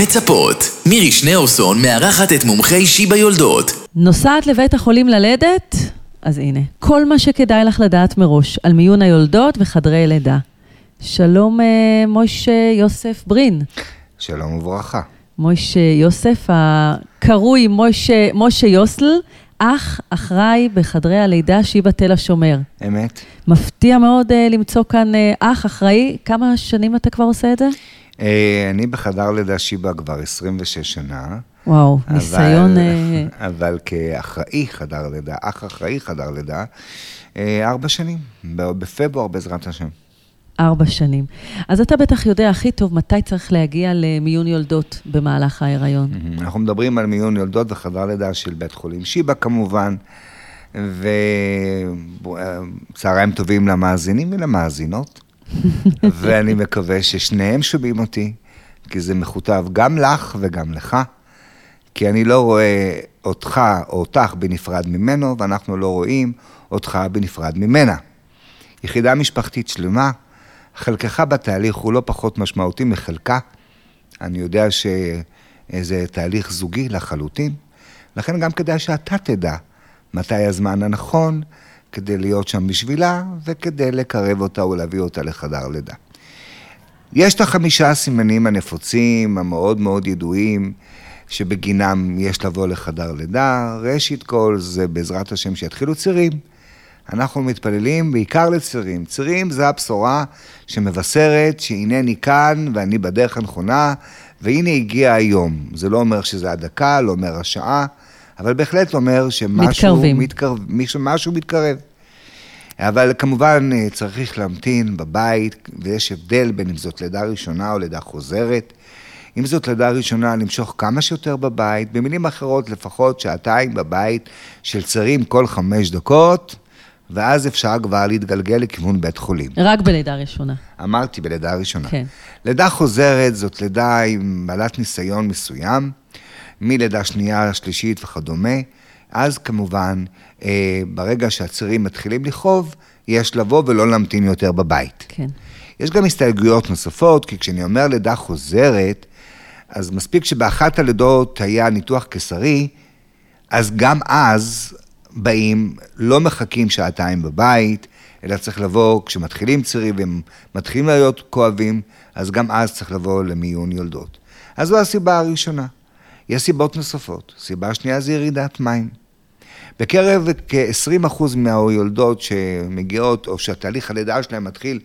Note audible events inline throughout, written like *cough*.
מצפות. מירי שניאורסון מארחת את מומחי שיבא יולדות. נוסעת לבית החולים ללדת? אז הנה, כל מה שכדאי לך לדעת מראש על מיון היולדות וחדרי לידה. שלום, אה, מוישה יוסף ברין. שלום וברכה. מוישה יוסף, הקרוי מוישה, מוישה יוסל, אח אחראי בחדרי הלידה שיבא תל השומר. אמת. מפתיע מאוד uh, למצוא כאן uh, אח אחראי. כמה שנים אתה כבר עושה את זה? Uh, אני בחדר לידה שיבא כבר 26 שנה. וואו, אבל, ניסיון... Uh... אבל כאחראי חדר לידה, אח אחראי חדר לידה, uh, ארבע שנים, בפברואר בעזרת השם. ארבע שנים. אז אתה בטח יודע הכי טוב מתי צריך להגיע למיון יולדות במהלך ההיריון. אנחנו מדברים על מיון יולדות וחדר לידה של בית חולים שיבא כמובן, וצהריים טובים למאזינים ולמאזינות, ואני מקווה ששניהם שומעים אותי, כי זה מכותב גם לך וגם לך, כי אני לא רואה אותך או אותך בנפרד ממנו, ואנחנו לא רואים אותך בנפרד ממנה. יחידה משפחתית שלמה, חלקך בתהליך הוא לא פחות משמעותי מחלקה. אני יודע שזה תהליך זוגי לחלוטין, לכן גם כדאי שאתה תדע מתי הזמן הנכון כדי להיות שם בשבילה וכדי לקרב אותה ולהביא אותה לחדר לידה. יש את החמישה הסימנים הנפוצים, המאוד מאוד ידועים, שבגינם יש לבוא לחדר לידה. ראשית כל זה בעזרת השם שיתחילו צירים. אנחנו מתפללים בעיקר לצירים. צירים זה הבשורה שמבשרת שהנני כאן ואני בדרך הנכונה, והנה הגיע היום. זה לא אומר שזה הדקה, לא אומר השעה, אבל בהחלט אומר שמשהו מתקרבים. מתקרב, משהו מתקרב. אבל כמובן צריך להמתין בבית, ויש הבדל בין אם זאת לידה ראשונה או לידה חוזרת. אם זאת לידה ראשונה, למשוך כמה שיותר בבית, במילים אחרות, לפחות שעתיים בבית של צרים כל חמש דקות, ואז אפשר כבר להתגלגל לכיוון בית חולים. רק בלידה ראשונה. אמרתי, בלידה ראשונה. כן. לידה חוזרת זאת לידה עם בעלת ניסיון מסוים, מלידה שנייה, שלישית וכדומה. אז כמובן, אה, ברגע שהצירים מתחילים לכאוב, יש לבוא ולא להמתין יותר בבית. כן. יש גם הסתייגויות נוספות, כי כשאני אומר לידה חוזרת, אז מספיק שבאחת הלידות היה ניתוח קיסרי, אז גם אז באים, לא מחכים שעתיים בבית, אלא צריך לבוא, כשמתחילים צירים והם מתחילים להיות כואבים, אז גם אז צריך לבוא למיון יולדות. אז זו הסיבה הראשונה. יש סיבות נוספות. סיבה שנייה זה ירידת מים. בקרב כ-20% מהיולדות שמגיעות, או שהתהליך הלידה שלהם מתחיל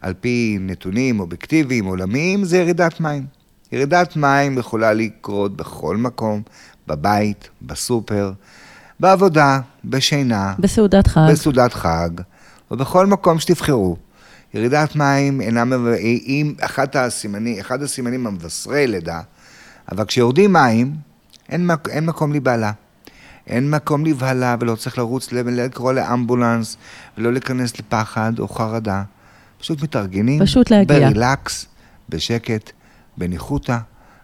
על פי נתונים אובייקטיביים עולמיים, זה ירידת מים. ירידת מים יכולה לקרות בכל מקום, בבית, בסופר, בעבודה, בשינה. בסעודת חג. בסעודת חג, ובכל מקום שתבחרו. ירידת מים אינה אחד הסימנים, אחד הסימנים המבשרי לידה, אבל כשיורדים מים, אין, מק, אין מקום לבהלה. אין מקום לבהלה ולא צריך לרוץ לקרוא לאמבולנס ולא להיכנס לפחד או חרדה. פשוט מתארגנים. פשוט להגיע. ברילקס, בשקט, בניחותא,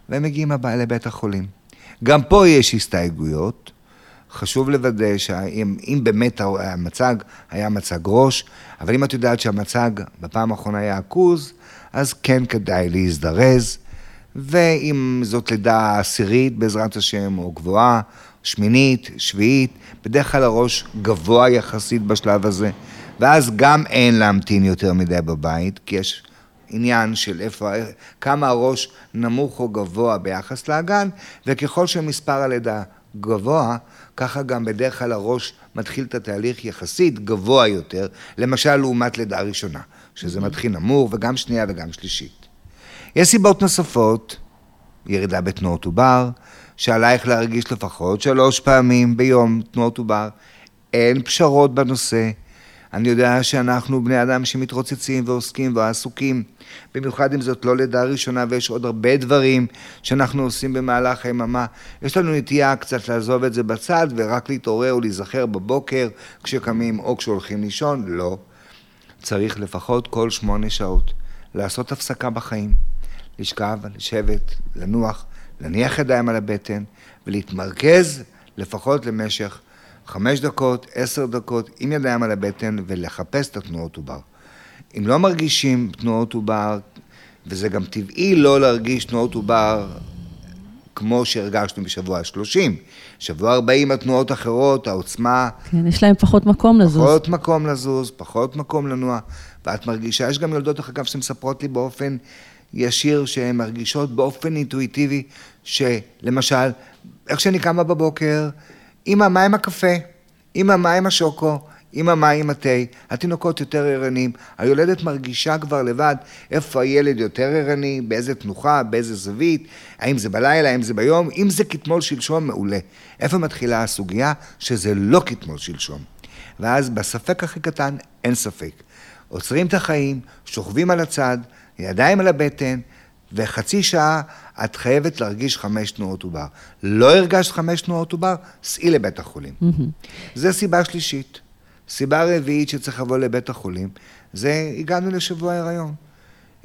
והם מגיעים לבית החולים. גם פה יש הסתייגויות. חשוב לוודא שאם באמת המצג היה מצג ראש, אבל אם את יודעת שהמצג בפעם האחרונה היה עכוז, אז כן כדאי להזדרז. ואם זאת לידה עשירית בעזרת השם, או גבוהה, שמינית, שביעית, בדרך כלל הראש גבוה יחסית בשלב הזה, ואז גם אין להמתין יותר מדי בבית, כי יש עניין של איפה, כמה הראש נמוך או גבוה ביחס לאגן, וככל שמספר הלידה גבוה, ככה גם בדרך כלל הראש מתחיל את התהליך יחסית גבוה יותר, למשל לעומת לידה ראשונה, שזה מתחיל נמוך וגם שנייה וגם שלישית. יש סיבות נוספות, ירידה בתנועות עובר, שעלייך להרגיש לפחות שלוש פעמים ביום תנועות עובר. אין פשרות בנושא. אני יודע שאנחנו בני אדם שמתרוצצים ועוסקים ועסוקים, במיוחד אם זאת לא לידה ראשונה ויש עוד הרבה דברים שאנחנו עושים במהלך היממה. יש לנו נטייה קצת לעזוב את זה בצד ורק להתעורר ולהיזכר בבוקר כשקמים או כשהולכים לישון. לא. צריך לפחות כל שמונה שעות לעשות הפסקה בחיים, לשכב, לשבת, לנוח, להניח ידיים על הבטן ולהתמרכז לפחות למשך חמש דקות, עשר דקות, עם ידיים על הבטן ולחפש את התנועות עובר. אם לא מרגישים תנועות עובר, וזה גם טבעי לא להרגיש תנועות עובר כמו שהרגשנו בשבוע ה-30. שבוע 40 התנועות אחרות, העוצמה... כן, יש להם פחות מקום לזוז. פחות מקום לזוז, פחות מקום לנוע. ואת מרגישה, יש גם יולדות, דרך אגב, שמספרות לי באופן ישיר, שהן מרגישות באופן אינטואיטיבי, שלמשל, איך שאני קמה בבוקר, אמא, מה עם הקפה? אמא, מה עם השוקו? עם המים, התה, התינוקות יותר ערניים, היולדת מרגישה כבר לבד איפה הילד יותר ערני, באיזה תנוחה, באיזה זווית, האם זה בלילה, האם זה ביום, אם זה כתמול שלשום, מעולה. איפה מתחילה הסוגיה? שזה לא כתמול שלשום. ואז בספק הכי קטן, אין ספק. עוצרים את החיים, שוכבים על הצד, ידיים על הבטן, וחצי שעה את חייבת להרגיש חמש תנועות עובר. לא הרגשת חמש תנועות עובר, סעי לבית החולים. Mm-hmm. זו סיבה שלישית. סיבה רביעית שצריך לבוא לבית החולים, זה הגענו לשבוע הריון.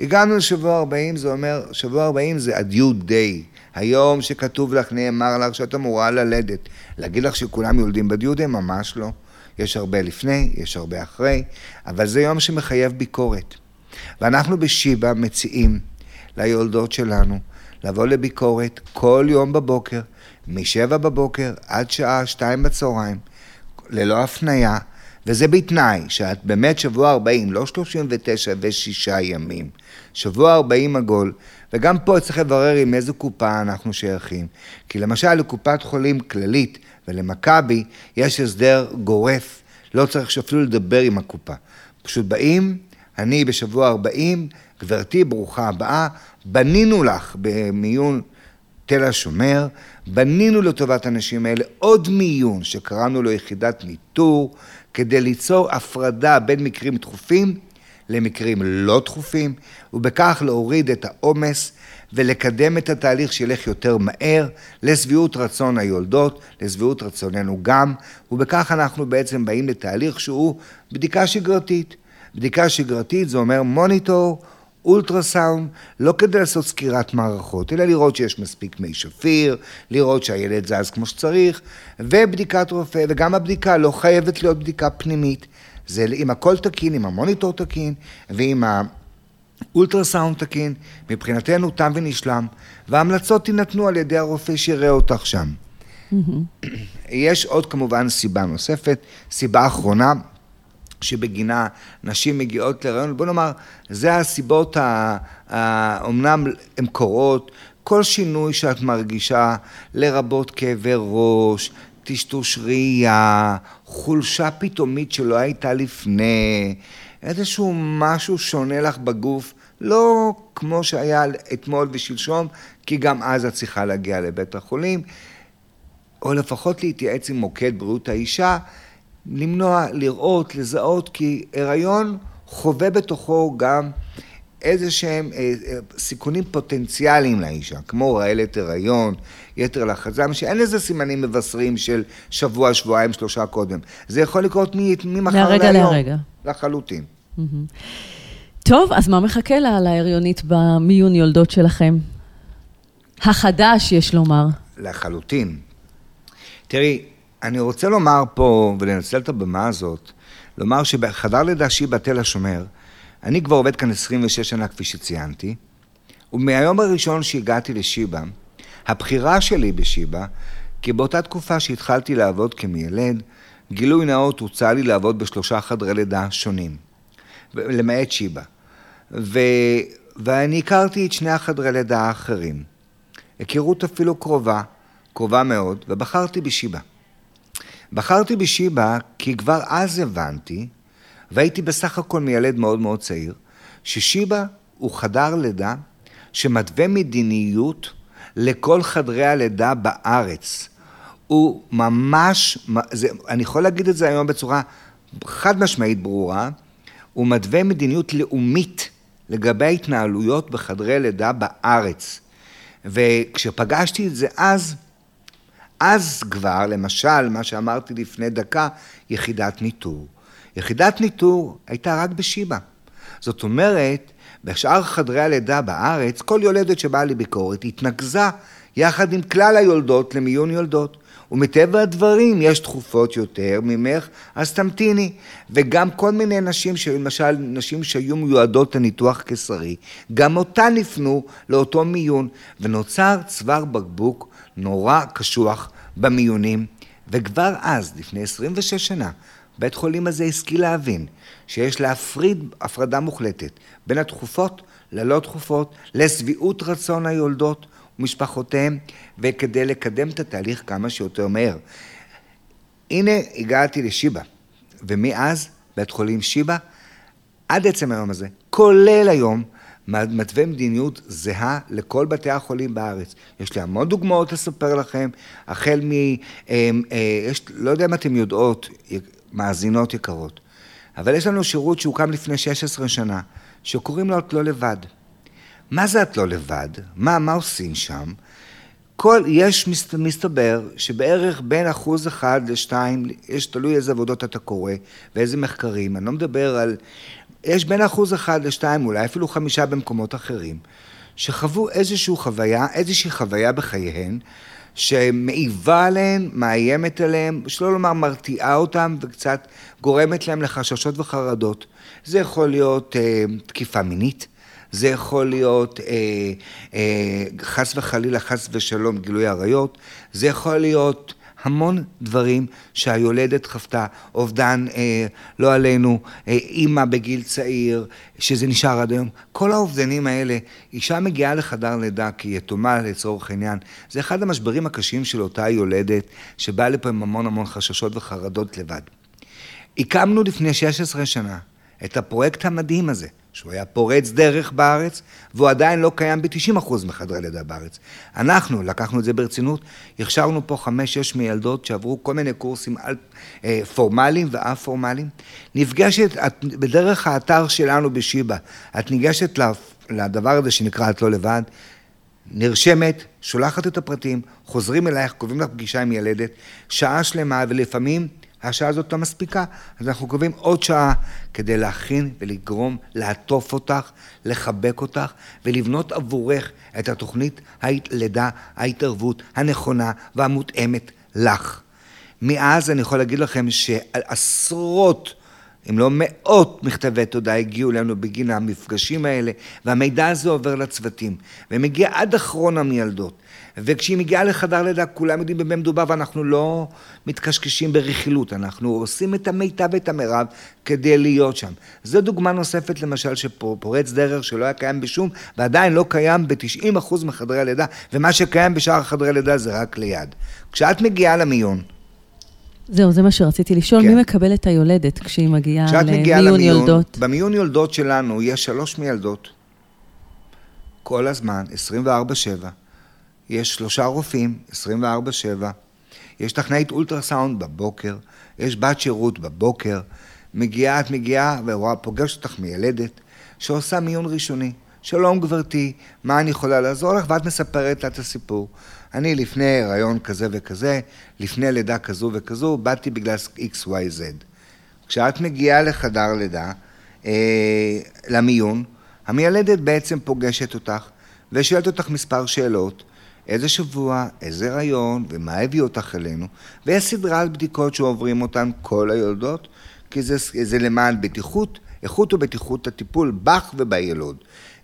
הגענו לשבוע 40, זה אומר, שבוע 40 זה ה-due day. היום שכתוב לך, נאמר לך שאת אמורה ללדת. להגיד לך שכולם יולדים ב-due day? ממש לא. יש הרבה לפני, יש הרבה אחרי, אבל זה יום שמחייב ביקורת. ואנחנו בשיבא מציעים ליולדות שלנו לבוא לביקורת כל יום בבוקר, משבע בבוקר עד שעה שתיים בצהריים, ללא הפנייה, וזה בתנאי שאת באמת שבוע 40, לא 39 ו-6 ימים, שבוע 40 עגול, וגם פה צריך לברר עם איזו קופה אנחנו שייכים. כי למשל לקופת חולים כללית ולמכבי יש הסדר גורף, לא צריך שאפילו לדבר עם הקופה. פשוט באים, אני בשבוע 40, גברתי, ברוכה הבאה, בנינו לך במיון תל השומר, בנינו לטובת האנשים האלה עוד מיון שקראנו לו יחידת ניטור, כדי ליצור הפרדה בין מקרים דחופים למקרים לא דחופים, ובכך להוריד את העומס ולקדם את התהליך שילך יותר מהר לשביעות רצון היולדות, לשביעות רצוננו גם, ובכך אנחנו בעצם באים לתהליך שהוא בדיקה שגרתית. בדיקה שגרתית זה אומר מוניטור אולטרסאונד, לא כדי לעשות סקירת מערכות, אלא לראות שיש מספיק מי שפיר, לראות שהילד זז כמו שצריך, ובדיקת רופא, וגם הבדיקה לא חייבת להיות בדיקה פנימית. זה אם הכל תקין, אם המוניטור תקין, ואם האולטרסאונד תקין, מבחינתנו תם ונשלם, וההמלצות תינתנו על ידי הרופא שיראה אותך שם. יש עוד כמובן סיבה נוספת, סיבה אחרונה, שבגינה נשים מגיעות להיריון, בוא נאמר, זה הסיבות, אומנם הן קורות, כל שינוי שאת מרגישה, לרבות כאבי ראש, טשטוש ראייה, חולשה פתאומית שלא הייתה לפני, איזשהו משהו שונה לך בגוף, לא כמו שהיה אתמול ושלשום, כי גם אז את צריכה להגיע לבית החולים, או לפחות להתייעץ עם מוקד בריאות האישה, למנוע, לראות, לזהות, כי הריון חווה בתוכו גם איזה שהם אה, אה, סיכונים פוטנציאליים לאישה, כמו רעלת הריון, יתר לחץ שאין לזה סימנים מבשרים של שבוע, שבועיים, שלושה קודם. זה יכול לקרות ממחר להיום. מהרגע להרגע. לחלוטין. טוב, אז מה מחכה לה להריונית במיון יולדות שלכם? החדש, יש לומר. לחלוטין. תראי, אני רוצה לומר פה, ולנצל את הבמה הזאת, לומר שבחדר לידה שיבא תל השומר, אני כבר עובד כאן 26 שנה, כפי שציינתי, ומהיום הראשון שהגעתי לשיבא, הבחירה שלי בשיבא, כי באותה תקופה שהתחלתי לעבוד כמיילד, גילוי נאות הוצע לי לעבוד בשלושה חדרי לידה שונים, למעט שיבא. ו... ואני הכרתי את שני החדרי לידה האחרים. היכרות אפילו קרובה, קרובה מאוד, ובחרתי בשיבא. בחרתי בשיבא כי כבר אז הבנתי, והייתי בסך הכל מיילד מאוד מאוד צעיר, ששיבא הוא חדר לידה שמתווה מדיניות לכל חדרי הלידה בארץ. הוא ממש, זה, אני יכול להגיד את זה היום בצורה חד משמעית ברורה, הוא מתווה מדיניות לאומית לגבי ההתנהלויות בחדרי לידה בארץ. וכשפגשתי את זה אז, אז כבר, למשל, מה שאמרתי לפני דקה, יחידת ניטור. יחידת ניטור הייתה רק בשיבא. זאת אומרת, בשאר חדרי הלידה בארץ, כל יולדת שבאה לביקורת התנקזה יחד עם כלל היולדות למיון יולדות. ומטבע הדברים יש תכופות יותר ממך, אז תמתיני. וגם כל מיני נשים, למשל נשים שהיו מיועדות לניתוח קיסרי, גם אותן הפנו לאותו מיון, ונוצר צוואר בקבוק נורא קשוח במיונים. וכבר אז, לפני 26 שנה, בית חולים הזה השכיל להבין שיש להפריד הפרדה מוחלטת בין התכופות ללא תכופות, לשביעות רצון היולדות ומשפחותיהם, וכדי לקדם את התהליך כמה שיותר מהר. הנה הגעתי לשיבא, ומאז בית חולים שיבא, עד עצם היום הזה, כולל היום, מתווה מדיניות זהה לכל בתי החולים בארץ. יש לי המון דוגמאות לספר לכם, החל מ... אה, אה, יש, לא יודע אם אתם יודעות, מאזינות יקרות, אבל יש לנו שירות שהוקם לפני 16 שנה, שקוראים לו את לא לבד. מה זה את לא לבד? מה, מה עושים שם? כל, יש, מסתבר, שבערך בין אחוז אחד לשתיים, יש תלוי איזה עבודות אתה קורא ואיזה מחקרים, אני לא מדבר על... יש בין אחוז אחד לשתיים, אולי אפילו חמישה במקומות אחרים, שחוו איזושהי חוויה, איזושהי חוויה בחייהן, שמעיבה עליהן, מאיימת עליהן, שלא לומר מרתיעה אותן וקצת גורמת להן לחששות וחרדות. זה יכול להיות אה, תקיפה מינית, זה יכול להיות אה, אה, חס וחלילה, חס ושלום, גילוי עריות, זה יכול להיות המון דברים שהיולדת חוותה, אובדן, אה, לא עלינו, אה, אימא בגיל צעיר, שזה נשאר עד היום. כל האובדנים האלה, אישה מגיעה לחדר לידה כיתומה לצורך העניין, זה אחד המשברים הקשים של אותה יולדת, שבאה לפה עם המון המון חששות וחרדות לבד. הקמנו לפני 16 שנה את הפרויקט המדהים הזה, שהוא היה פורץ דרך בארץ, והוא עדיין לא קיים ב-90% מחדרי לידה בארץ. אנחנו לקחנו את זה ברצינות, הכשרנו פה חמש-שש מיילדות שעברו כל מיני קורסים על, אה, פורמליים ואף-פורמליים. נפגשת, את, בדרך האתר שלנו בשיבא, את ניגשת לדבר הזה שנקרא את לא לבד, נרשמת, שולחת את הפרטים, חוזרים אלייך, קובעים לך פגישה עם ילדת, שעה שלמה, ולפעמים השעה הזאת לא מספיקה, אז אנחנו קובעים עוד שעה כדי להכין ולגרום, לעטוף אותך, לחבק אותך ולבנות עבורך את התוכנית הלידה, ההתערבות הנכונה והמותאמת לך. מאז אני יכול להגיד לכם שעשרות אם לא מאות מכתבי תודה הגיעו אלינו בגין המפגשים האלה, והמידע הזה עובר לצוותים, ומגיע עד אחרון המילדות. וכשהיא מגיעה לחדר לידה, כולם יודעים במה מדובר, ואנחנו לא מתקשקשים ברכילות, אנחנו עושים את המיטב ואת המרב כדי להיות שם. זו דוגמה נוספת, למשל, שפורץ דרך שלא היה קיים בשום, ועדיין לא קיים ב-90% מחדרי הלידה, ומה שקיים בשאר חדרי הלידה זה רק ליד. כשאת מגיעה למיון, זהו, זה מה שרציתי לשאול. כן. מי מקבל את היולדת כשהיא מגיעה למיון יולדות? במיון יולדות שלנו יש שלוש מיילדות, כל הזמן, 24-7. יש שלושה רופאים, 24-7. יש טכנאית אולטרסאונד בבוקר, יש בת שירות בבוקר. מגיעה, את מגיעה ופוגשת אותך מיילדת שעושה מיון ראשוני. שלום גברתי, מה אני יכולה לעזור לך? ואת מספרת לה את הסיפור. אני לפני הריון כזה וכזה, לפני לידה כזו וכזו, באתי בגלל XYZ. כשאת מגיעה לחדר לידה, אה, למיון, המיילדת בעצם פוגשת אותך ושואלת אותך מספר שאלות, איזה שבוע, איזה הריון ומה הביא אותך אלינו, ויש סדרת בדיקות שעוברים אותן כל היולדות, כי זה, זה למען בטיחות, איכות ובטיחות הטיפול בך ובילוד.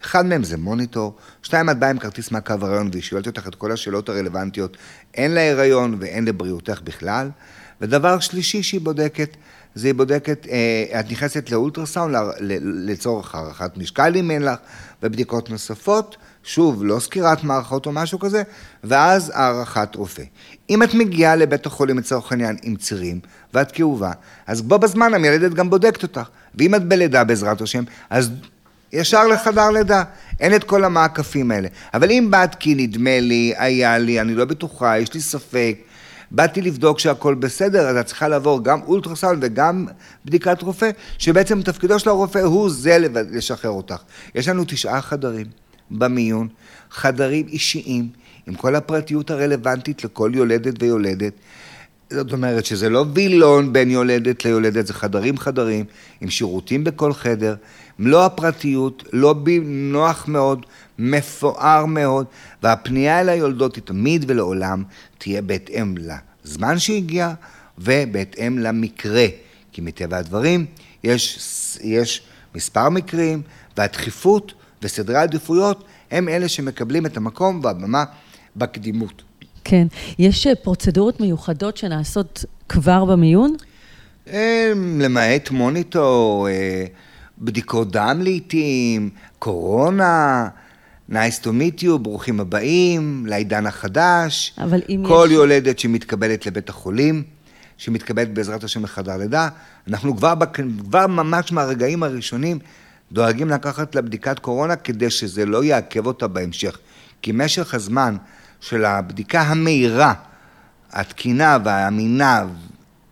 אחד מהם זה מוניטור, שתיים, את באה עם כרטיס מעקב הריון והיא שואלת אותך את כל השאלות הרלוונטיות, הן להיריון והן לבריאותך בכלל. ודבר שלישי שהיא בודקת, זה היא בודקת, אה, את נכנסת לאולטרסאונד לצורך הערכת משקל אם אין לך, ובדיקות נוספות, שוב, לא סקירת מערכות או משהו כזה, ואז הערכת רופא. אם את מגיעה לבית החולים לצורך העניין עם צירים, ואת כאובה, אז בו בזמן המילדת גם בודקת אותך. ואם את בלידה בעזרת השם, אז ישר לחדר לידה. אין את כל המעקפים האלה. אבל אם באת כי נדמה לי, היה לי, אני לא בטוחה, יש לי ספק, באתי לבדוק שהכל בסדר, אז את צריכה לעבור גם אולטרסאונד וגם בדיקת רופא, שבעצם תפקידו של הרופא הוא זה לשחרר אותך. יש לנו תשעה חדרים במיון, חדרים אישיים, עם כל הפרטיות הרלוונטית לכל יולדת ויולדת. זאת אומרת שזה לא וילון בין יולדת ליולדת, זה חדרים חדרים, עם שירותים בכל חדר, מלוא הפרטיות, לובי נוח מאוד, מפואר מאוד, והפנייה אל היולדות היא תמיד ולעולם תהיה בהתאם הזמן שהגיע ובהתאם למקרה. כי מטבע הדברים יש, יש מספר מקרים והדחיפות וסדרי העדיפויות הם אלה שמקבלים את המקום והבמה בקדימות. כן. יש אה, פרוצדורות מיוחדות שנעשות כבר במיון? למעט מוניטור, אה, בדיקות דם לעיתים, קורונה, nice to meet you, ברוכים הבאים, לעידן החדש. אבל אם כל יש... יולדת שמתקבלת לבית החולים, שמתקבלת בעזרת השם לחדר לידה, אנחנו כבר, בק... כבר ממש מהרגעים הראשונים דואגים לקחת לה בדיקת קורונה כדי שזה לא יעכב אותה בהמשך. כי משך הזמן של הבדיקה המהירה, התקינה והאמינה,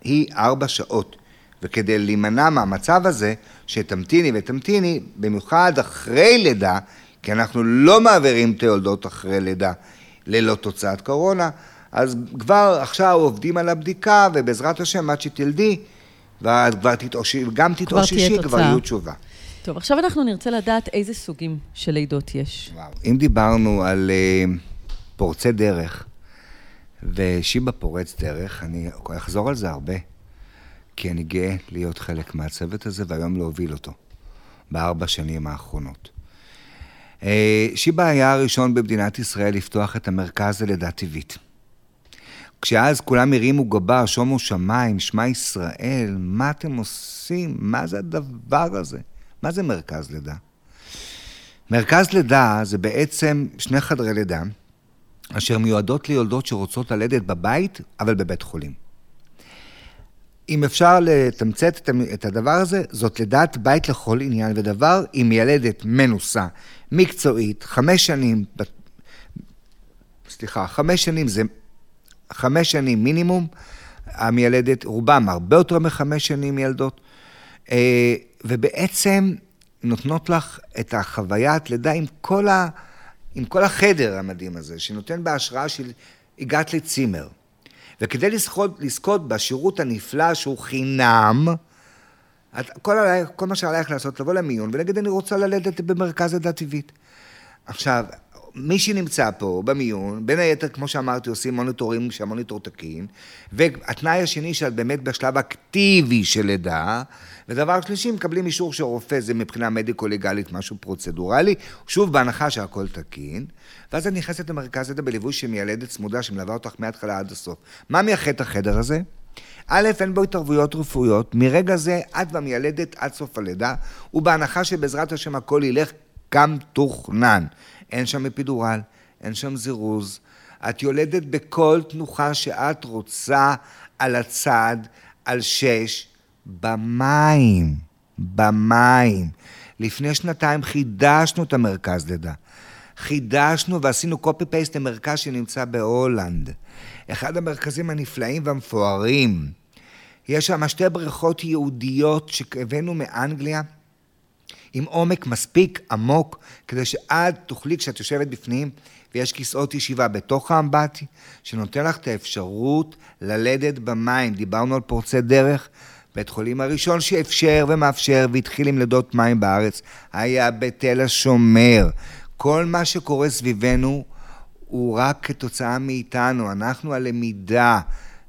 היא ארבע שעות. וכדי להימנע מהמצב הזה, שתמתיני ותמתיני, במיוחד אחרי לידה, כי אנחנו לא מעבירים את היולדות אחרי לידה ללא תוצאת קורונה, אז כבר עכשיו עובדים על הבדיקה, ובעזרת השם, עד שתלדי, ואת כבר תתאושי, גם תתאוששי, כבר יהיו תשובה. טוב, עכשיו אנחנו נרצה לדעת איזה סוגים של לידות יש. וואו. אם דיברנו על uh, פורצי דרך, ושיבה פורץ דרך, אני אחזור על זה הרבה, כי אני גאה להיות חלק מהצוות הזה, והיום להוביל אותו, בארבע שנים האחרונות. Uh, שיבה היה הראשון במדינת ישראל לפתוח את המרכז ללידה טבעית. כשאז כולם הרימו גבה, שומו שמיים, שמע ישראל, מה אתם עושים? מה זה הדבר הזה? מה זה מרכז לידה? מרכז לידה זה בעצם שני חדרי לידה, אשר מיועדות ליולדות שרוצות ללדת בבית, אבל בבית חולים. אם אפשר לתמצת את הדבר הזה, זאת לידת בית לכל עניין ודבר, היא מיילדת מנוסה, מקצועית, חמש שנים, סליחה, חמש שנים זה חמש שנים מינימום, המיילדת, רובם הרבה יותר מחמש שנים מיילדות, אה, ובעצם נותנות לך את החוויית לידה עם כל, ה, עם כל החדר המדהים הזה, שנותן בהשראה של הגעת לצימר. וכדי לזכות, לזכות בשירות הנפלא שהוא חינם, את, כל, עלייך, כל מה שעלייך לעשות, לבוא למיון ולהגיד, אני רוצה ללדת במרכז לידה טבעית. עכשיו, מי שנמצא פה במיון, בין היתר, כמו שאמרתי, עושים מוניטורים שהמוניטור תקין, והתנאי השני שאת באמת בשלב אקטיבי של לידה, ודבר שלישי, מקבלים אישור של רופא, זה מבחינה מדיקו-לגלית משהו פרוצדורלי, שוב, בהנחה שהכל תקין, ואז את נכנסת למרכז לידה בליווי של מיילדת צמודה שמלווה אותך מההתחלה עד הסוף. מה מייחד את החדר הזה? א', אין בו התערבויות רפואיות, מרגע זה את והמיילדת עד סוף הלידה, ובהנחה שבעזרת השם הכל ילך כמתוכנן. אין שם אפידורל, אין שם זירוז. את יולדת בכל תנוחה שאת רוצה על הצד, על שש, במים. במים. לפני שנתיים חידשנו את המרכז לידה. חידשנו ועשינו copy-paste למרכז שנמצא בהולנד. אחד המרכזים הנפלאים והמפוארים. יש שם שתי בריכות ייעודיות שהבאנו מאנגליה. עם עומק מספיק עמוק, כדי שאת תוכלי, כשאת יושבת בפנים, ויש כיסאות ישיבה בתוך האמבטי, שנותן לך את האפשרות ללדת במים. דיברנו על פורצי דרך. בית חולים הראשון שאפשר ומאפשר והתחיל עם לידות מים בארץ היה בתל השומר. כל מה שקורה סביבנו הוא רק כתוצאה מאיתנו, אנחנו הלמידה.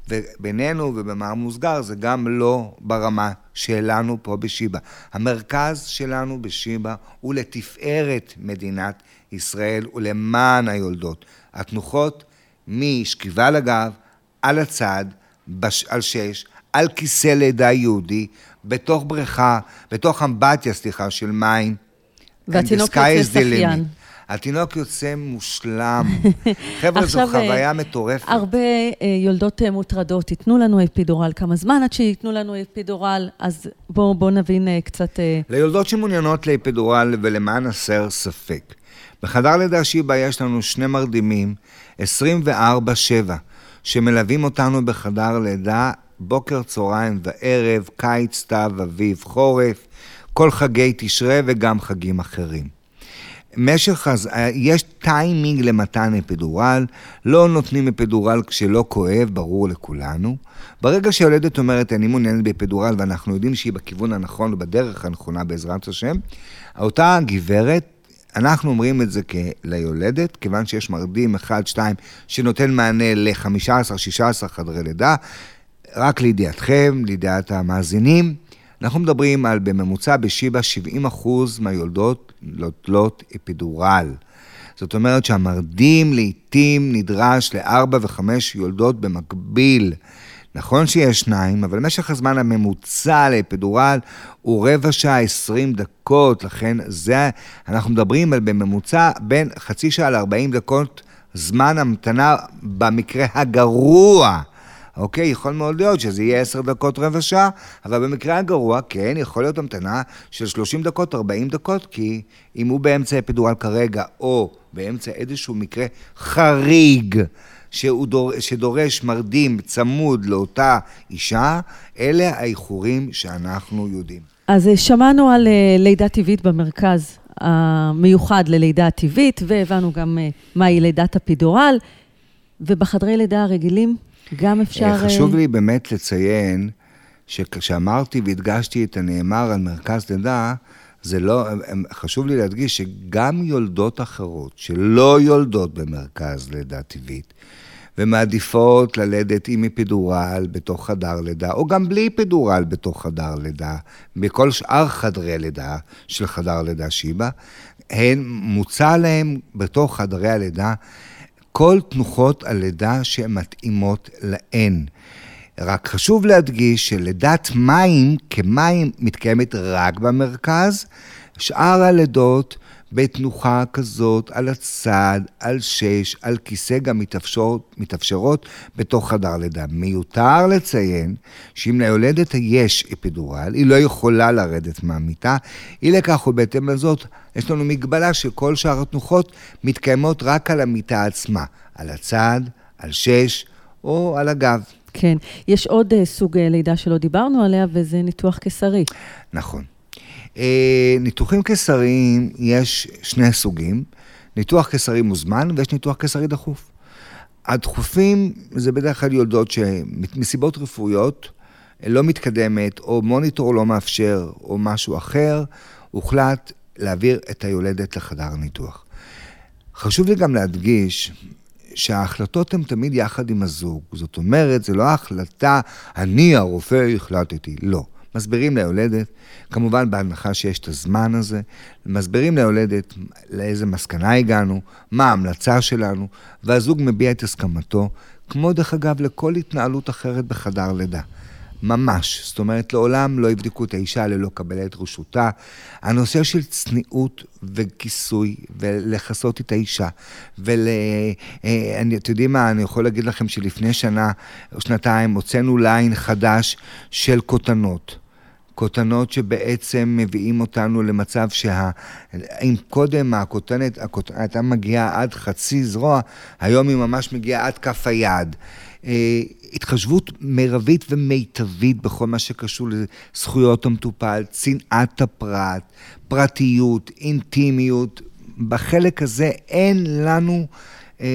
ובינינו ובמאמר מוסגר זה גם לא ברמה שלנו פה בשיבא. המרכז שלנו בשיבא הוא לתפארת מדינת ישראל ולמען היולדות. התנוחות משכיבה על הגב, על הצד, בש, על שש, על כיסא לידה יהודי, בתוך בריכה, בתוך אמבטיה, סליחה, של מים. והתינוק יוצא שחיין. התינוק יוצא מושלם. *laughs* חבר'ה, זו חוויה אה, מטורפת. הרבה אה, יולדות אה, מוטרדות, תיתנו לנו אפידורל. כמה זמן עד שייתנו לנו אפידורל? אז בואו בוא נבין קצת... ליולדות שמעוניינות לאפידורל, ולמען הסר ספק. בחדר לידה שיבא יש לנו שני מרדימים, 24-7, שמלווים אותנו בחדר לידה בוקר, צהריים וערב, קיץ, סתיו, אביב, חורף, כל חגי תשרה וגם חגים אחרים. משך, הז... יש טיימינג למתן אפידורל, לא נותנים אפידורל כשלא כואב, ברור לכולנו. ברגע שהיולדת אומרת, אני מעוניינת באפידורל, ואנחנו יודעים שהיא בכיוון הנכון ובדרך הנכונה בעזרת השם, אותה גברת אנחנו אומרים את זה כ- ליולדת, כיוון שיש מרדים 1-2 שנותן מענה ל-15-16 חדרי לידה. רק לידיעתכם, לידיעת המאזינים, אנחנו מדברים על בממוצע בשיבא 70 אחוז מהיולדות נוטלות אפידורל. זאת אומרת שהמרדים לעתים נדרש לארבע וחמש יולדות במקביל. נכון שיש שניים, אבל משך הזמן הממוצע לאפידורל הוא רבע שעה, עשרים דקות, לכן זה, אנחנו מדברים על בממוצע בין חצי שעה ל-40 דקות זמן המתנה במקרה הגרוע. אוקיי? יכול מאוד להיות שזה יהיה עשר דקות, רבע שעה, אבל במקרה הגרוע, כן, יכול להיות המתנה של 30 דקות, 40 דקות, כי אם הוא באמצע אפידורל כרגע, או באמצע איזשהו מקרה חריג, דור, שדורש מרדים צמוד לאותה אישה, אלה האיחורים שאנחנו יודעים. אז אה, שמענו על אה, לידה טבעית במרכז המיוחד ללידה טבעית, והבנו גם אה, מהי לידת אפידורל, ובחדרי לידה הרגילים גם אפשר... אה, חשוב לי באמת לציין שכשאמרתי והדגשתי את הנאמר על מרכז לידה, זה לא, חשוב לי להדגיש שגם יולדות אחרות שלא יולדות במרכז לידה טבעית, ומעדיפות ללדת עם אפידורל בתוך חדר לידה, או גם בלי אפידורל בתוך חדר לידה, בכל שאר חדרי לידה של חדר לידה שיבא, הן, מוצע להם בתוך חדרי הלידה כל תנוחות הלידה שמתאימות להן. רק חשוב להדגיש שלידת מים כמים מתקיימת רק במרכז, שאר הלידות בתנוחה כזאת על הצד, על שש, על כיסא גם מתאפשרות, מתאפשרות בתוך חדר לידה. מיותר לציין שאם ליולדת יש אפידורל, היא לא יכולה לרדת מהמיטה, אי לכך ובהתאם לזאת, יש לנו מגבלה שכל שאר התנוחות מתקיימות רק על המיטה עצמה, על הצד, על שש או על הגב. כן. יש עוד uh, סוג uh, לידה שלא דיברנו עליה, וזה ניתוח קיסרי. נכון. אה, ניתוחים קיסריים, יש שני סוגים. ניתוח קיסרי מוזמן ויש ניתוח קיסרי דחוף. הדחופים זה בדרך כלל יולדות שמסיבות רפואיות לא מתקדמת, או מוניטור לא מאפשר, או משהו אחר, הוחלט להעביר את היולדת לחדר ניתוח. חשוב לי גם להדגיש שההחלטות הן תמיד יחד עם הזוג. זאת אומרת, זה לא ההחלטה, אני הרופא החלטתי, לא. מסבירים ליולדת, כמובן בהנחה שיש את הזמן הזה, מסבירים ליולדת לאיזה מסקנה הגענו, מה ההמלצה שלנו, והזוג מביע את הסכמתו, כמו דרך אגב לכל התנהלות אחרת בחדר לידה. ממש. זאת אומרת, לעולם לא יבדקו את האישה ללא קבלה את רשותה. הנושא של צניעות וכיסוי, ולכסות את האישה, ול... אה, אתם יודעים מה, אני יכול להגיד לכם שלפני שנה או שנתיים הוצאנו ליין חדש של כותנות. כותנות שבעצם מביאים אותנו למצב שה... אם קודם הכותנת, הכותנת הייתה מגיעה עד חצי זרוע, היום היא ממש מגיעה עד כף היד. התחשבות מרבית ומיטבית בכל מה שקשור לזכויות המטופל, צנעת הפרט, פרטיות, אינטימיות. בחלק הזה אין לנו, אה,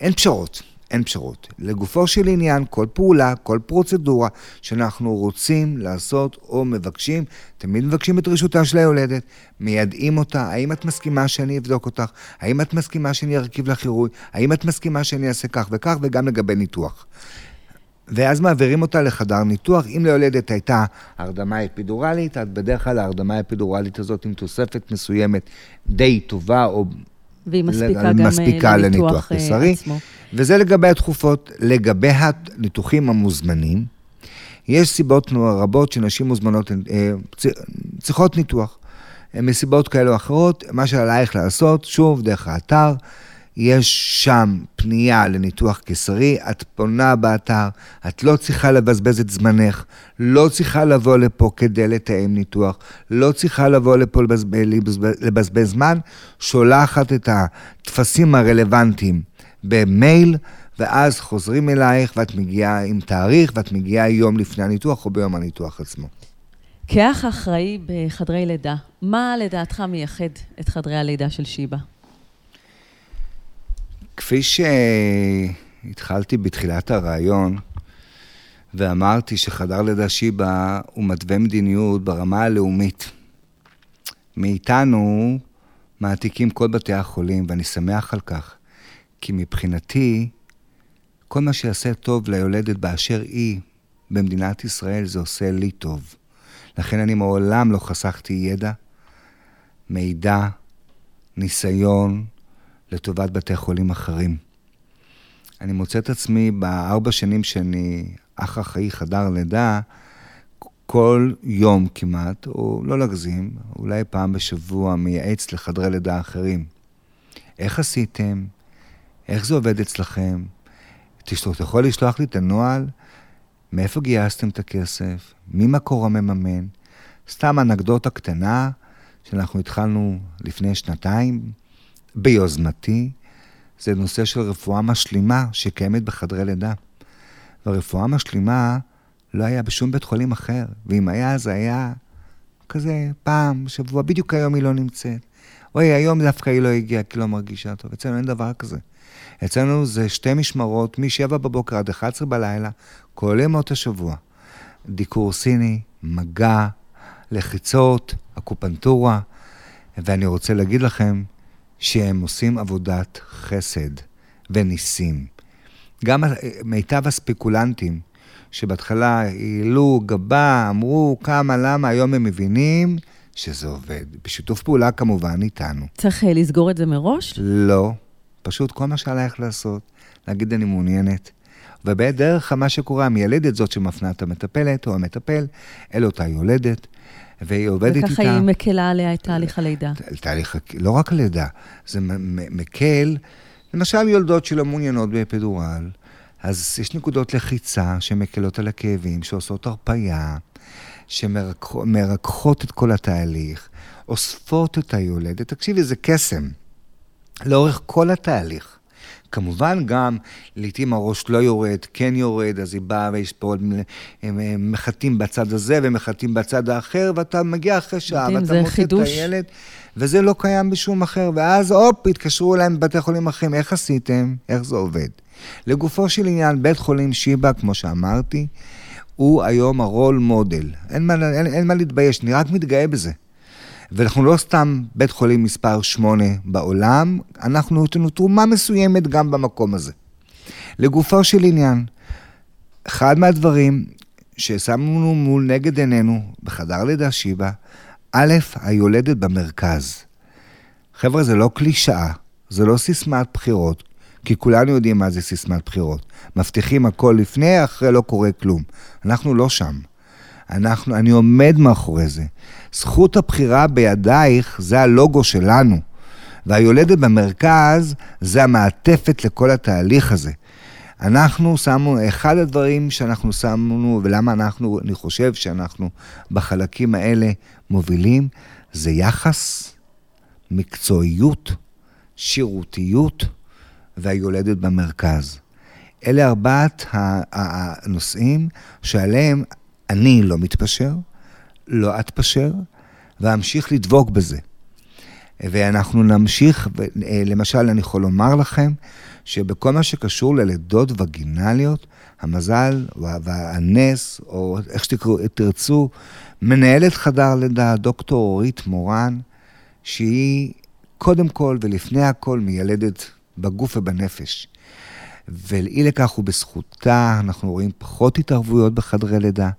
אין פשרות. אין פשרות. לגופו של עניין, כל פעולה, כל פרוצדורה שאנחנו רוצים לעשות או מבקשים, תמיד מבקשים את רשותה של היולדת, מיידעים אותה, האם את מסכימה שאני אבדוק אותך? האם את מסכימה שאני ארכיב לך עירוי? האם את מסכימה שאני אעשה כך וכך? וגם לגבי ניתוח. ואז מעבירים אותה לחדר ניתוח. אם ליולדת הייתה הרדמה אפידורלית, אז בדרך כלל ההרדמה האפידורלית הזאת עם תוספת מסוימת די טובה, או והיא מספיקה גם מספיקה לניתוח קיסרי. עצמו. וזה לגבי התכופות. לגבי הניתוחים המוזמנים, יש סיבות רבות שנשים מוזמנות, אה, צריכות ניתוח. מסיבות כאלה או אחרות, מה שעלייך לעשות, שוב, דרך האתר, יש שם פנייה לניתוח קיסרי, את פונה באתר, את לא צריכה לבזבז את זמנך, לא צריכה לבוא לפה כדי לתאם ניתוח, לא צריכה לבוא לפה לבזבז, לבזבז זמן, שולחת את הטפסים הרלוונטיים במייל, ואז חוזרים אלייך ואת מגיעה עם תאריך ואת מגיעה יום לפני הניתוח או ביום הניתוח עצמו. כאח אחראי בחדרי לידה, מה לדעתך מייחד את חדרי הלידה של שיבא? כפי שהתחלתי בתחילת הרעיון, ואמרתי שחדר לידה שיבא הוא מתווה מדיניות ברמה הלאומית. מאיתנו מעתיקים כל בתי החולים, ואני שמח על כך, כי מבחינתי, כל מה שיעשה טוב ליולדת באשר היא במדינת ישראל, זה עושה לי טוב. לכן אני מעולם לא חסכתי ידע, מידע, ניסיון לטובת בתי חולים אחרים. אני מוצא את עצמי בארבע שנים שאני אח אחראי חדר לידה, כל יום כמעט, או לא להגזים, אולי פעם בשבוע, מייעץ לחדרי לידה אחרים. איך עשיתם? איך זה עובד אצלכם? תשלח, אתה יכול לשלוח לי את הנוהל? מאיפה גייסתם את הכסף? מי מקור המממן? סתם אנקדוטה קטנה, שאנחנו התחלנו לפני שנתיים, ביוזמתי, זה נושא של רפואה משלימה שקיימת בחדרי לידה. והרפואה משלימה לא היה בשום בית חולים אחר, ואם היה, זה היה כזה פעם, שבוע, בדיוק היום היא לא נמצאת. אוי, היום דווקא היא לא הגיעה כי לא מרגישה טוב. אצלנו אין דבר כזה. אצלנו זה שתי משמרות, מ-7 בבוקר עד 11 בלילה, כל ימות השבוע. דיקור סיני, מגע, לחיצות, אקופנטורה, ואני רוצה להגיד לכם שהם עושים עבודת חסד וניסים. גם מיטב הספקולנטים, שבהתחלה העלו גבה, אמרו כמה, למה, היום הם מבינים שזה עובד. בשיתוף פעולה כמובן איתנו. צריך אה, לסגור את זה מראש? לא, פשוט כל מה שעלייך לעשות, להגיד אני מעוניינת. ובדרך מה שקורה, המיילדת זאת שמפנה את המטפלת או המטפל, אל אותה יולדת, והיא עובדת איתה. וככה היא מקלה עליה את תהליך הלידה. תהליך, לא רק הלידה, זה מקל, למשל יולדות שלא מעוניינות באפידורל, אז יש נקודות לחיצה שמקלות על הכאבים, שעושות הרפייה, שמרככות את כל התהליך, אוספות את היולדת. תקשיבי, זה קסם. לאורך כל התהליך. כמובן גם, לעתים הראש לא יורד, כן יורד, אז היא באה ויש פה עוד, הם מחטאים בצד הזה ומחטאים בצד האחר, ואתה מגיע אחרי שעה, ואתה מוצא את הילד, וזה לא קיים בשום אחר, ואז הופ, התקשרו אליהם בבתי חולים אחרים, איך עשיתם? איך זה עובד? לגופו של עניין, בית חולים שיבא, כמו שאמרתי, הוא היום הרול מודל. אין מה, אין, אין מה להתבייש, אני רק מתגאה בזה. ואנחנו לא סתם בית חולים מספר 8 בעולם, אנחנו נותנים תרומה מסוימת גם במקום הזה. לגופו של עניין, אחד מהדברים ששמנו מול נגד עינינו בחדר לידה שיבא, א', היולדת במרכז. חבר'ה, זה לא קלישאה, זה לא סיסמת בחירות, כי כולנו יודעים מה זה סיסמת בחירות. מבטיחים הכל לפני, אחרי לא קורה כלום. אנחנו לא שם. אנחנו, אני עומד מאחורי זה. זכות הבחירה בידייך, זה הלוגו שלנו. והיולדת במרכז, זה המעטפת לכל התהליך הזה. אנחנו שמנו, אחד הדברים שאנחנו שמנו, ולמה אנחנו, אני חושב שאנחנו בחלקים האלה מובילים, זה יחס, מקצועיות, שירותיות והיולדת במרכז. אלה ארבעת הנושאים שעליהם אני לא מתפשר, לא אתפשר, ואמשיך לדבוק בזה. ואנחנו נמשיך, למשל, אני יכול לומר לכם, שבכל מה שקשור ללידות וגינליות, המזל והנס, או איך שתרצו, מנהלת חדר לידה, דוקטור אורית מורן, שהיא קודם כל ולפני הכל מיילדת בגוף ובנפש. ואי לכך ובזכותה אנחנו רואים פחות התערבויות בחדרי לידה,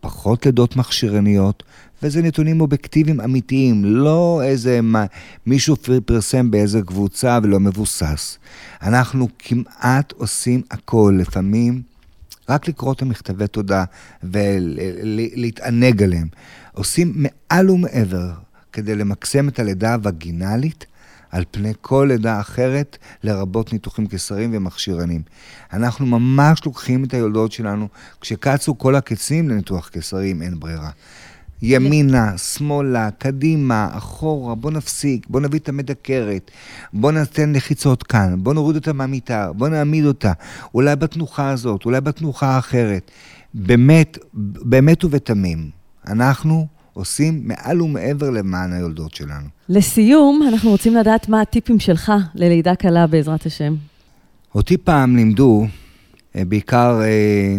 פחות לידות מכשירניות, וזה נתונים אובייקטיביים אמיתיים, לא איזה מה, מישהו פרסם באיזה קבוצה ולא מבוסס. אנחנו כמעט עושים הכל, לפעמים רק לקרוא את המכתבי תודה ולהתענג עליהם. עושים מעל ומעבר כדי למקסם את הלידה הווגינלית על פני כל לידה אחרת, לרבות ניתוחים קיסריים ומכשירנים. אנחנו ממש לוקחים את היולדות שלנו, כשקצו כל הקצים לניתוח קיסרי, אם אין ברירה. ימינה, שמאלה, קדימה, אחורה, בוא נפסיק, בוא נביא את המדקרת, בוא ניתן לחיצות כאן, בוא נוריד אותה מהמיטה, בוא נעמיד אותה, אולי בתנוחה הזאת, אולי בתנוחה האחרת. באמת, באמת ובתמים, אנחנו עושים מעל ומעבר למען היולדות שלנו. לסיום, אנחנו רוצים לדעת מה הטיפים שלך ללידה קלה בעזרת השם. אותי פעם לימדו, אה, בעיקר אה,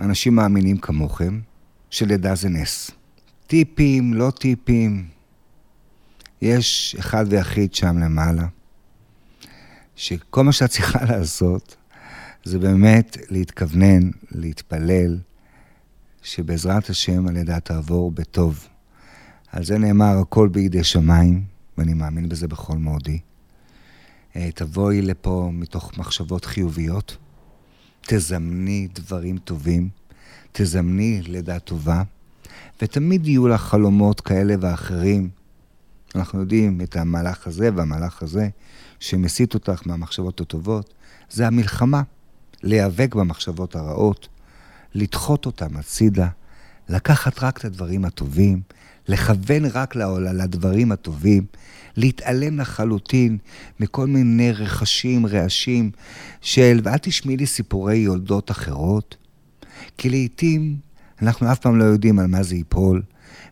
אנשים מאמינים כמוכם, שלידה זה נס. טיפים, לא טיפים. יש אחד ויחיד שם למעלה, שכל מה שאת צריכה *laughs* לעשות זה באמת להתכוונן, להתפלל, שבעזרת השם הלידה תעבור בטוב. על זה נאמר, הכל בידי שמיים, ואני מאמין בזה בכל מאודי. אה, תבואי לפה מתוך מחשבות חיוביות, תזמני דברים טובים, תזמני לידה טובה, ותמיד יהיו לך חלומות כאלה ואחרים. אנחנו יודעים את המהלך הזה והמהלך הזה, שמסיט אותך מהמחשבות הטובות, זה המלחמה. להיאבק במחשבות הרעות, לדחות אותם הצידה, לקחת רק את הדברים הטובים, לכוון רק לדברים הטובים, להתעלם לחלוטין מכל מיני רכשים, רעשים של, ואל תשמעי לי סיפורי יולדות אחרות, כי לעתים אנחנו אף פעם לא יודעים על מה זה ייפול.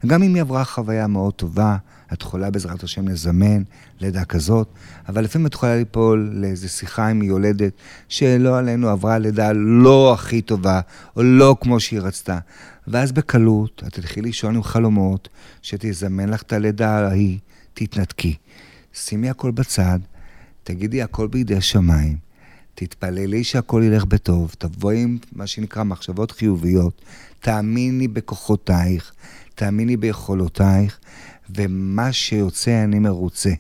גם אם היא עברה חוויה מאוד טובה, את יכולה בעזרת השם לזמן לידה כזאת, אבל לפעמים את יכולה ליפול לאיזו שיחה עם יולדת שלא עלינו עברה לידה לא הכי טובה, או לא כמו שהיא רצתה. ואז בקלות את תלכי לישון עם חלומות, שתזמן לך את הלידה ההיא, תתנתקי. שימי הכל בצד, תגידי הכל בידי שמיים, תתפללי שהכל ילך בטוב, תבואי עם מה שנקרא מחשבות חיוביות, תאמיני בכוחותייך, תאמיני ביכולותייך, ומה שיוצא אני מרוצה.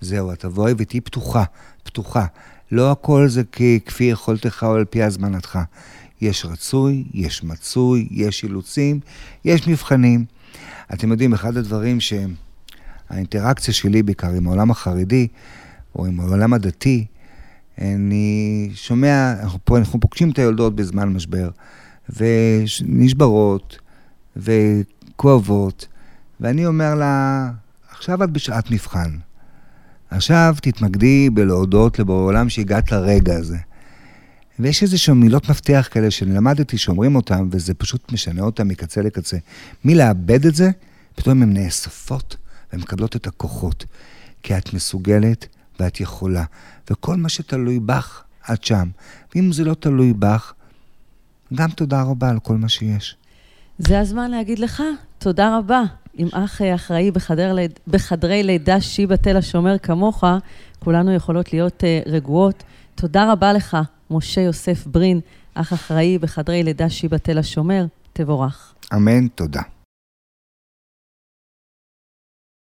זהו, את תבואי ותהיי פתוחה, פתוחה. לא הכל זה כפי יכולתך או על פי הזמנתך. יש רצוי, יש מצוי, יש אילוצים, יש מבחנים. אתם יודעים, אחד הדברים שהאינטראקציה שלי בעיקר עם העולם החרדי, או עם העולם הדתי, אני שומע, אנחנו, פוגשים את היולדות בזמן משבר, ונשברות, וכואבות, ואני אומר לה, עכשיו את בשעת מבחן. עכשיו תתמקדי בלהודות לבורא עולם שהגעת לרגע הזה. ויש איזה שהם מילות מפתח כאלה שלמדתי שאומרים אותם, וזה פשוט משנה אותם מקצה לקצה. מלאבד את זה, פתאום הן נאספות ומקבלות את הכוחות. כי את מסוגלת ואת יכולה. וכל מה שתלוי בך, את שם. ואם זה לא תלוי בך, גם תודה רבה על כל מה שיש. זה הזמן להגיד לך תודה רבה. אם אח אחראי בחדר, בחדרי לידה שיבא תל השומר כמוך, כולנו יכולות להיות uh, רגועות. תודה רבה לך, משה יוסף ברין, אח אחראי בחדרי לידה שיבא תל השומר. תבורך. אמן, תודה.